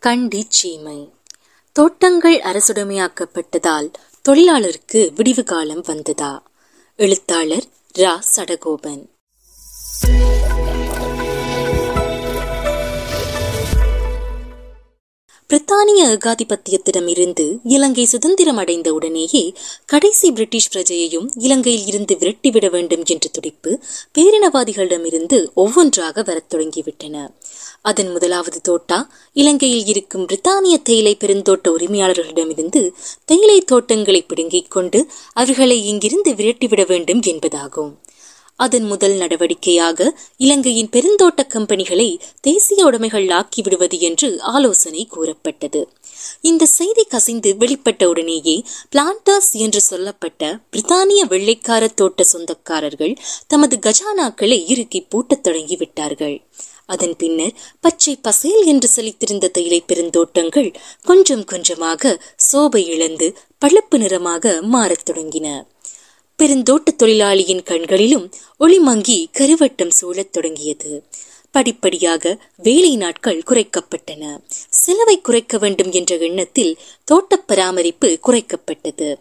கண்டி சீமை தோட்டங்கள் அரசுடைமையாக்கப்பட்டதால் தொழிலாளருக்கு விடிவு காலம் வந்ததா? எழுத்தாளர் ரா. சடகோபன். பிரித்தானிய ஏகாதிபத்தியத்திடமிருந்து இலங்கை சுதந்திரம் அடைந்த உடனேயே கடைசி பிரிட்டிஷ் பிரஜையையும் இலங்கையில் இருந்து விரட்டிவிட வேண்டும் என்ற துடிப்பு பேரினவாதிகளிடமிருந்து ஒவ்வொன்றாக வரத் தொடங்கிவிட்டன. அதன் முதலாவது தோட்டா இலங்கையில் இருக்கும் பிரித்தானிய தேயிலை பெருந்தோட்ட உரிமையாளர்களிடமிருந்து தேயிலை தோட்டங்களை பிடுங்கிக் கொண்டு அவர்களை இங்கிருந்து விரட்டிவிட வேண்டும் என்பதாகும். அதன் முதல் நடவடிக்கையாக இலங்கையின் பெருந்தோட்ட கம்பெனிகளை தேசிய உடைமைகள் ஆக்கிவிடுவது என்று ஆலோசனை கூறப்பட்டது. இந்த செய்தி கசிந்து வெளிப்பட்ட உடனேயே பிளான்டர்ஸ் என்று சொல்லப்பட்ட பிரித்தானிய வெள்ளைக்கார தோட்ட சொந்தக்காரர்கள் தமது கஜானாக்களை இறுக்கி பூட்டத் தொடங்கிவிட்டார்கள். அதன் பின்னர் பச்சை பசேல் என்று செழித்திருந்த தேயிலை பெருந்தோட்டங்கள் கொஞ்சம் கொஞ்சமாக சோபை இழந்து பழுப்பு நிறமாக மாறத் தொடங்கின. பெருந்தோட்ட தொழிலாளியின் கண்களிலும் ஒளிமங்கி கருவட்டம் சூழத் தொடங்கியது. படிப்படியாக வேலை நாட்கள் குறைக்கப்பட்டன. செலவை குறைக்க வேண்டும் என்ற எண்ணத்தில் தோட்ட பராமரிப்பு குறைக்கப்பட்டது.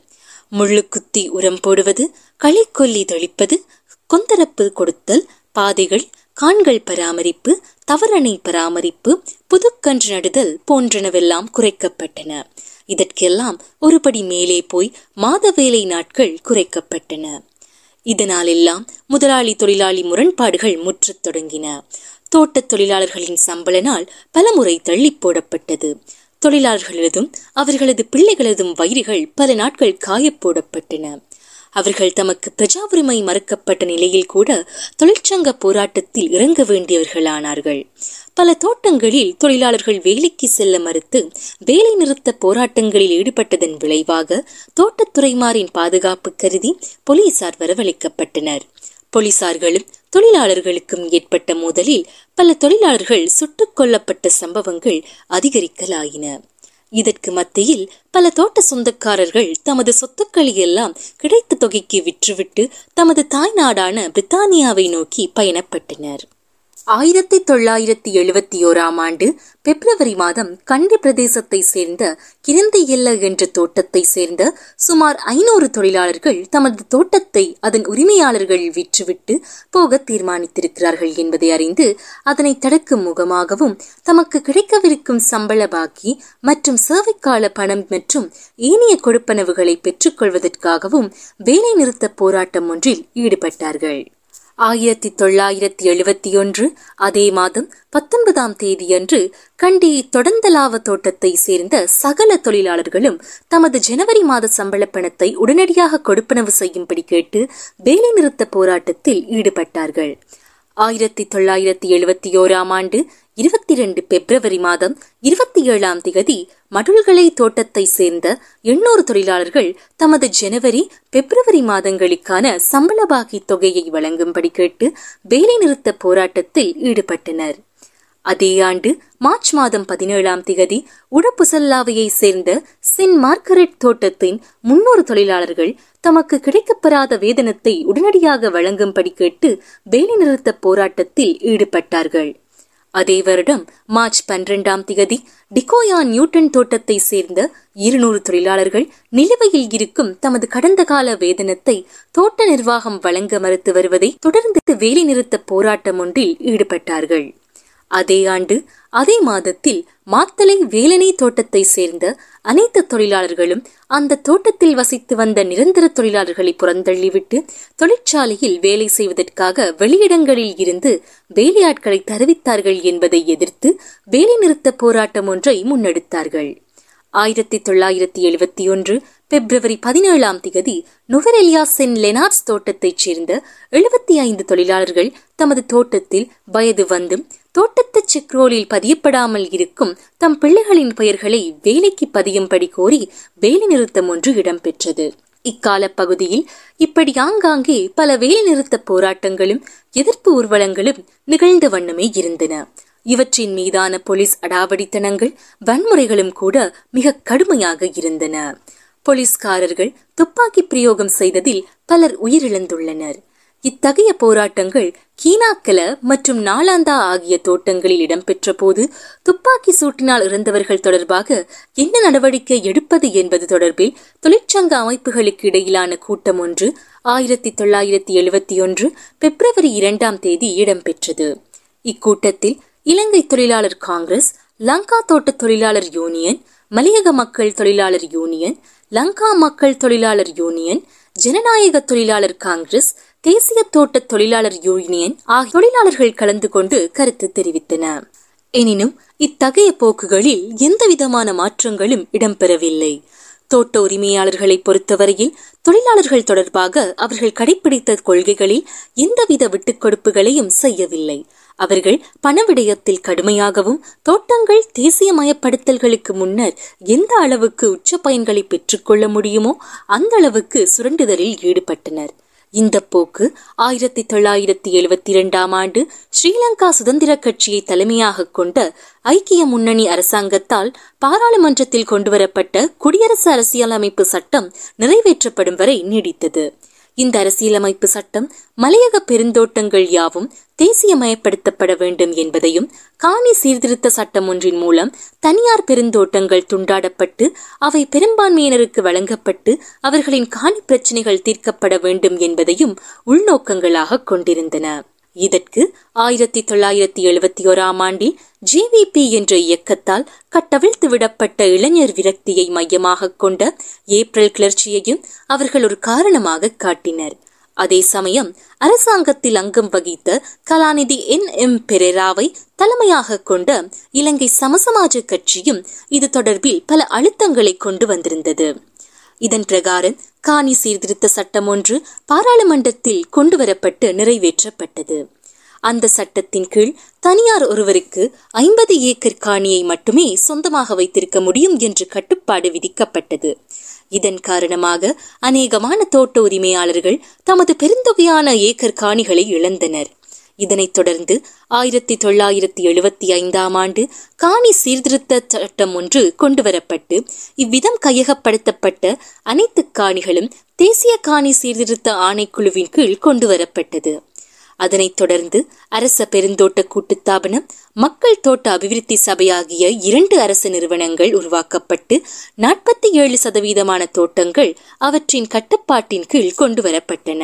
முள்ளு குத்தி உரம் போடுவது களி கொல்லி தெளிப்பது கொந்தரப்பு கொடுத்தல் பாதைகள் கான்கள் பராமரிப்பு தவறணை பராமரிப்பு புதுக்கன்று நடுதல் போன்றனவெல்லாம் குறைக்கப்பட்டன. இதற்கெல்லாம் ஒருபடி மேலே போய் மாத வேலை நாட்கள் குறைக்கப்பட்டன. இதனாலெல்லாம் முதலாளி தொழிலாளி முரண்பாடுகள் முற்றத் தொடங்கின. தோட்டத் தொழிலாளர்களின் சம்பள நாள் பலமுறை தள்ளி போடப்பட்டது. தொழிலாளர்களதும் அவர்களது பிள்ளைகளதும் வயிறுகள் பல நாட்கள் காயப் போடப்பட்டன. அவர்கள் தமக்கு பிரஜா உரிமை மறுக்கப்பட்ட நிலையில் கூட தொழிற்சங்க போராட்டத்தில் இறங்க வேண்டியவர்களானார்கள். பல தோட்டங்களில் தொழிலாளர்கள் வேலைக்கு செல்ல மறுத்து வேலை நிறுத்த போராட்டங்களில் ஈடுபட்டதன் விளைவாக தோட்டத்துறைமாரின் பாதுகாப்பு கருதி போலீசார் வரவழைக்கப்பட்டனர். போலீசார்களும் தொழிலாளர்களுக்கும் ஏற்பட்ட மோதலில் பல தொழிலாளர்கள் சுட்டுக் கொல்லப்பட்ட சம்பவங்கள் அதிகரிக்கலாயின. இதற்கு மத்தியில் பல தோட்ட சொந்தக்காரர்கள் தமது சொத்துக்களை எல்லாம் கிடைத்த தொகைக்கு விற்றுவிட்டு தமது தாய்நாடான பிரித்தானியாவை நோக்கி பயணப்பட்டனர். ஆயிரத்தி தொள்ளாயிரத்தி எழுபத்தி ஓராம் ஆண்டு பிப்ரவரி மாதம் கண்டி பிரதேசத்தை சேர்ந்த கிரந்தி எல்ல என்ற தோட்டத்தை சேர்ந்த சுமார் ஐநூறு தொழிலாளர்கள் தமது தோட்டத்தை அதன் உரிமையாளர்கள் விற்றுவிட்டு போக தீர்மானித்திருக்கிறார்கள் என்பதை அறிந்து அதனை தடுக்கும் முகமாகவும் தமக்கு கிடைக்கவிருக்கும் சம்பள பாக்கி மற்றும் சேவைக்கால பணம் மற்றும் ஏனைய கொடுப்பனவுகளை பெற்றுக்கொள்வதற்காகவும் வேலை நிறுத்த போராட்டம் ஒன்றில் ஈடுபட்டார்கள். ஆயிரத்தி தொள்ளாயிரத்தி எழுபத்தி ஒன்று அதே மாதம் பத்தொன்பதாம் தேதியன்று கண்டி தொடர்ந்தலாவ தோட்டத்தை சேர்ந்த சகல தொழிலாளர்களும் தமது ஜனவரி மாத சம்பள பணத்தை உடனடியாக கொடுப்பனவு செய்யும்படி கேட்டு வேலை நிறுத்த போராட்டத்தில் ஈடுபட்டார்கள். ஆயிரத்தி தொள்ளாயிரத்தி எழுபத்தி ஓராம் ஆண்டு இருபத்தி ரெண்டு பிப்ரவரி மாதம் இருபத்தி ஏழாம் திகதி மடுள்களை தோட்டத்தை சேர்ந்த எண்ணூறு தொழிலாளர்கள் தமது ஜனவரி பிப்ரவரி மாதங்களுக்கான சம்பள பாக்கி தொகையை வழங்கும்படி கேட்டு வேலை நிறுத்த போராட்டத்தில் ஈடுபட்டனர். அதே ஆண்டு மார்ச் மாதம் பதினேழாம் திகதி உடப்புசல்லாவையை சேர்ந்த சென் மார்கரெட் தோட்டத்தின் முன்னூறு தொழிலாளர்கள் தமக்கு கிடைக்கப்பெறாத வேதனத்தை உடனடியாக வழங்கும்படி கேட்டு வேலைநிறுத்த போராட்டத்தில் ஈடுபட்டார்கள். அதே வருடம் மார்ச் பன்னிரெண்டாம் திகதி டிகோயா நியூட்டன் தோட்டத்தை சேர்ந்த இருநூறு தொழிலாளர்கள் நிலுவையில் இருக்கும் தமது கடந்த கால வேதனத்தை தோட்ட நிர்வாகம் வழங்க மறுத்து வருவதை தொடர்ந்து வேலை நிறுத்த போராட்டம் ஒன்றில் ஈடுபட்டார்கள். அதே ஆண்டு அதே மாதத்தில் மாத்தலை வேலனை தோட்டத்தை சேர்ந்த அனைத்து தொழிலாளர்களும் அந்த தோட்டத்தில் வசித்து வந்த நிரந்தர தொழிலாளர்களை புறந்தள்ளிவிட்டு தொழிற்சாலையில் வேலை செய்வதற்காக வெளியிடங்களில் இருந்து வேலையாட்களை தருவித்தார்கள் என்பதை எதிர்த்து வேலைநிறுத்த போராட்டம் ஒன்றை முன்னெடுத்தார்கள். ஆயிரத்தி தொள்ளாயிரத்தி எழுபத்தி ஒன்று பிப்ரவரி பதினேழாம் திகதி நுவரெலியா சென் லெனார்ட்ஸ் தோட்டத்தைச் சேர்ந்த எழுபத்தி ஐந்து தொழிலாளர்கள் தமது தோட்டத்தில் வயது வந்தும் தோட்டத்து செக்ரோலில் பதியப்படாமல் இருக்கும் தம் பிள்ளைகளின் பெயர்களை வேலைக்கு பதியும்படி கோரி வேலை நிறுத்தம் ஒன்று இடம்பெற்றது. இக்கால பகுதியில் இப்படி ஆங்காங்கே பல வேலை நிறுத்த போராட்டங்களும் எதிர்ப்பு ஊர்வலங்களும் நிகழ்ந்த வண்ணமே இருந்தன. இவற்றின் மீதான போலீஸ் அடாவடித்தனங்கள் வன்முறைகளும் கூட மிக கடுமையாக இருந்தன. போலீஸ்காரர்கள் துப்பாக்கி பிரயோகம் செய்ததில் பலர் உயிரிழந்துள்ளனர். இத்தகைய போராட்டங்கள் கீனாக்கல மற்றும் நாளாந்தா ஆகிய தோட்டங்களில் இடம்பெற்ற போது துப்பாக்கி சூட்டினால் இறந்தவர்கள் தொடர்பாக என்ன நடவடிக்கை எடுப்பது என்பது தொடர்பில் தொழிற்சங்க அமைப்புகளுக்கு இடையிலான கூட்டம் ஒன்று ஆயிரத்தி தொள்ளாயிரத்தி எழுபத்தி ஒன்று பிப்ரவரி இரண்டாம் தேதி இடம்பெற்றது. இக்கூட்டத்தில் இலங்கை தொழிலாளர் காங்கிரஸ் லங்கா தோட்ட தொழிலாளர் யூனியன் மலையக மக்கள் தொழிலாளர் யூனியன் லங்கா மக்கள் தொழிலாளர் யூனியன் ஜனநாயக தொழிலாளர் காங்கிரஸ் தேசிய தோட்ட தொழிலாளர் யூனியன் ஆகிய தொழிலாளர்கள் கலந்து கொண்டு கருத்து தெரிவித்தன. எனினும் இத்தகைய போக்குகளில் எந்தவிதமான மாற்றங்களும் இடம்பெறவில்லை. தோட்ட உரிமையாளர்களை பொறுத்தவரையில் தொழிலாளர்கள் தொடர்பாக அவர்கள் கடைபிடித்த கொள்கைகளில் எந்தவித விட்டுக் கொடுப்புகளையும் செய்யவில்லை. அவர்கள் பண விடயத்தில் கடுமையாகவும் தோட்டங்கள் தேசியமயப்படுத்தல்களுக்கு முன்னர் எந்த அளவுக்கு உச்ச பயன்களை பெற்றுக்கொள்ள முடியுமோ அந்த அளவுக்கு சுரண்டுதலில் ஈடுபட்டனர். இந்த போக்கு ஆயிரத்தி தொள்ளாயிரத்தி எழுபத்தி இரண்டாம் ஆண்டு ஸ்ரீலங்கா சுதந்திர கட்சியை தலைமையாக கொண்ட ஐக்கிய முன்னணி அரசாங்கத்தால் பாராளுமன்றத்தில் கொண்டுவரப்பட்ட குடியரசு அரசியலமைப்பு சட்டம் நிறைவேற்றப்படும் வரை நீடித்தது. இந்த அரசியலமைப்பு சட்டம் மலையக பெருந்தோட்டங்கள் யாவும் தேசியமயப்படுத்தப்பட வேண்டும் என்பதையும் காணி சீர்திருத்த சட்டம் ஒன்றின் மூலம் தனியார் பெருந்தோட்டங்கள் துண்டாடப்பட்டு அவை பெரும்பான்மையினருக்கு வழங்கப்பட்டு அவர்களின் காணி பிரச்சினைகள் தீர்க்கப்பட வேண்டும் என்பதையும் உள்நோக்கங்களாக கொண்டிருந்தன. இதற்கு ஆயிரத்தி தொள்ளாயிரத்தி எழுபத்தி ஓராம் ஆண்டில் ஜிவிபி என்ற இயக்கத்தால் கட்டவிழ்த்து விடப்பட்ட இளைஞர் விரக்தியை மையமாக கொண்ட ஏப்ரல் கிளர்ச்சியையும் அவர்கள் ஒரு காரணமாக காட்டினர். அதே சமயம் அரசாங்கத்தில் அங்கம் வகித்த கலாநிதி என். எம். பெரேராவை தலைமையாக கொண்ட இலங்கை சமசமாஜ கட்சியும் இது தொடர்பில் பல அழுத்தங்களை கொண்டு வந்திருந்தது. இதன் பிரகாரம் காணி சீர்திருத்த சட்டம் ஒன்று பாராளுமன்றத்தில் கொண்டுவரப்பட்டு நிறைவேற்றப்பட்டது. அந்த சட்டத்தின் கீழ் தனியார் ஒருவருக்கு ஐம்பது ஏக்கர் காணியை மட்டுமே சொந்தமாக வைத்திருக்க முடியும் என்று கட்டுப்பாடு விதிக்கப்பட்டது. இதன் காரணமாக அநேகமான தோட்ட உரிமையாளர்கள் தமது பெருந்தொகையான ஏக்கர் காணிகளை இழந்தனர். இதனைத் தொடர்ந்து ஆயிரத்தி தொள்ளாயிரத்தி எழுபத்தி ஐந்தாம் ஆண்டு காணி சீர்திருத்த சட்டம் ஒன்று கொண்டுவரப்பட்டு இவ்விதம் கையகப்படுத்தப்பட்ட அனைத்து காணிகளும் தேசிய காணி சீர்திருத்த ஆணைக்குழுவின் கீழ் கொண்டுவரப்பட்டது. அதனைத் தொடர்ந்து அரச பெருந்தோட்ட கூட்டுத்தாபனம் மக்கள் தோட்ட அபிவிருத்தி சபை ஆகிய இரண்டு அரசு நிறுவனங்கள் உருவாக்கப்பட்டு நாற்பத்தி ஏழு சதவீதமான தோட்டங்கள் அவற்றின் கட்டுப்பாட்டின் கீழ் கொண்டுவரப்பட்டன.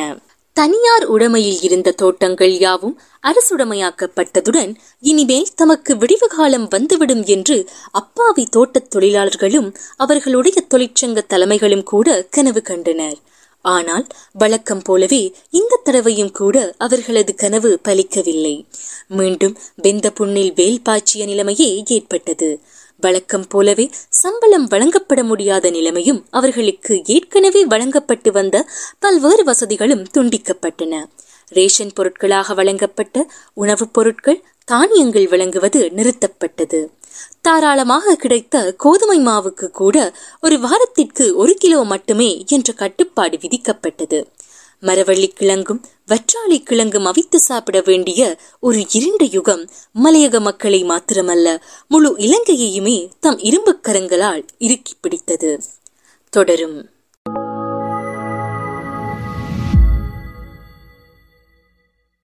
தனியார் உடைமையில் இருந்த தோட்டங்கள் யாவும் அரசுடைமையாக்கப்பட்டதுடன் இனிமேல் தமக்கு விடிவு காலம் வந்துவிடும் என்று அப்பாவி தோட்டத் தொழிலாளர்களும் அவர்களுடைய தொழிற்சங்க தலைமைகளும் கூட கனவு கண்டனர். ஆனால் வழக்கம் போலவே இந்த தடவையும் கூட அவர்களது கனவு பலிக்கவில்லை. மீண்டும் வெந்த புண்ணில் வேல் பாய்ச்சிய நிலைமையே ஏற்பட்டது. வழக்கம் போலவே சம்பளம் வழங்கப்பட முடியாத நிலைமையும் அவர்களுக்கு ஏற்கனவே வழங்கப்பட்டு வந்த பல்வேறு வசதிகளும் துண்டிக்கப்பட்டன. ரேஷன் பொருட்களாக வழங்கப்பட்ட உணவுப் பொருட்கள் தானியங்கள் வழங்குவது நிறுத்தப்பட்டது. தாராளமாக கிடைத்த கோதுமை மாவுக்கு கூட ஒரு வாரத்திற்கு ஒரு கிலோ மட்டுமே என்ற கட்டுப்பாடு விதிக்கப்பட்டது. மரவள்ளி கிழங்கும் வற்றாழை கிழங்கும் அவித்து சாப்பிட வேண்டிய ஒரு இருண்ட யுகம் மலையக மக்களை மாத்திரமல்ல முழு இலங்கையையுமே தம் இரும்புக் கரங்களால் இறுக்கி பிடித்தது. தொடரும்.